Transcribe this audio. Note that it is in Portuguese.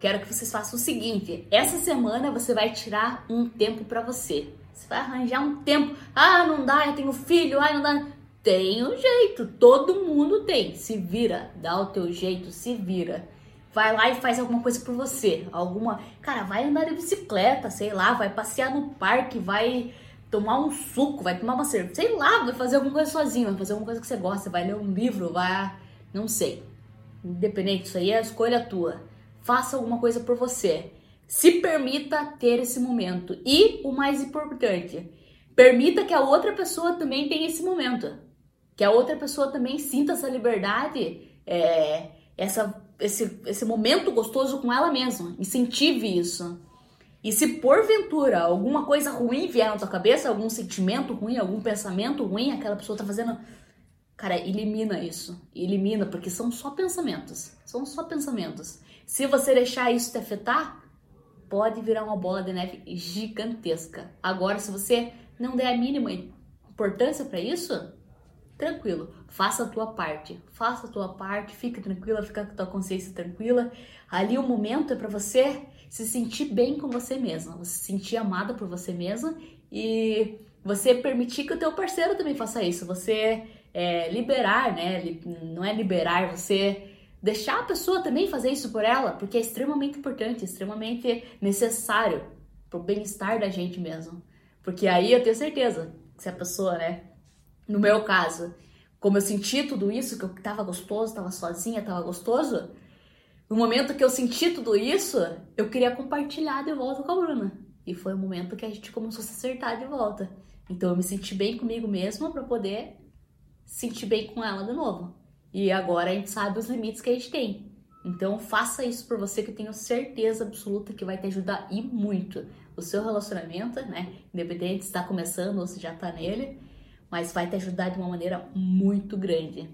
Quero que vocês façam o seguinte: essa semana você vai tirar um tempo para você. Você vai arranjar um tempo. Ah, não dá, eu tenho filho, ah, não dá. Tem um jeito, todo mundo tem. Se vira, dá o teu jeito, se vira. Vai lá e faz alguma coisa por você. Alguma. Cara, vai andar de bicicleta, sei lá, vai passear no parque, vai tomar um suco, vai tomar uma cerveja, sei lá, vai fazer alguma coisa sozinho, vai fazer alguma coisa que você gosta, vai ler um livro, vai. Não sei. Independente, isso aí é a escolha tua. Faça alguma coisa por você. Se permita ter esse momento. E o mais importante, permita que a outra pessoa também tenha esse momento. Que a outra pessoa também sinta essa liberdade, é, essa, esse, esse momento gostoso com ela mesma. Incentive isso. E se porventura alguma coisa ruim vier na tua cabeça, algum sentimento ruim, algum pensamento ruim, aquela pessoa tá fazendo Cara, elimina isso. Elimina, porque são só pensamentos. São só pensamentos. Se você deixar isso te afetar, pode virar uma bola de neve gigantesca. Agora, se você não der a mínima importância para isso, tranquilo, faça a tua parte. Faça a tua parte, fica tranquila, fica com a tua consciência tranquila. Ali o momento é para você se sentir bem com você mesma, você se sentir amada por você mesma e você permitir que o teu parceiro também faça isso. Você é, liberar, né? Não é liberar, você deixar a pessoa também fazer isso por ela, porque é extremamente importante, extremamente necessário pro bem-estar da gente mesmo. Porque aí eu tenho certeza que se a pessoa, né? No meu caso, como eu senti tudo isso, que eu tava gostoso, tava sozinha, tava gostoso, no momento que eu senti tudo isso, eu queria compartilhar de volta com a Bruna. E foi o momento que a gente começou a se acertar de volta. Então eu me senti bem comigo mesma para poder sentir bem com ela de novo. E agora a gente sabe os limites que a gente tem. Então faça isso por você que eu tenho certeza absoluta que vai te ajudar e muito. O seu relacionamento, né? Independente se está começando ou se já está nele, mas vai te ajudar de uma maneira muito grande.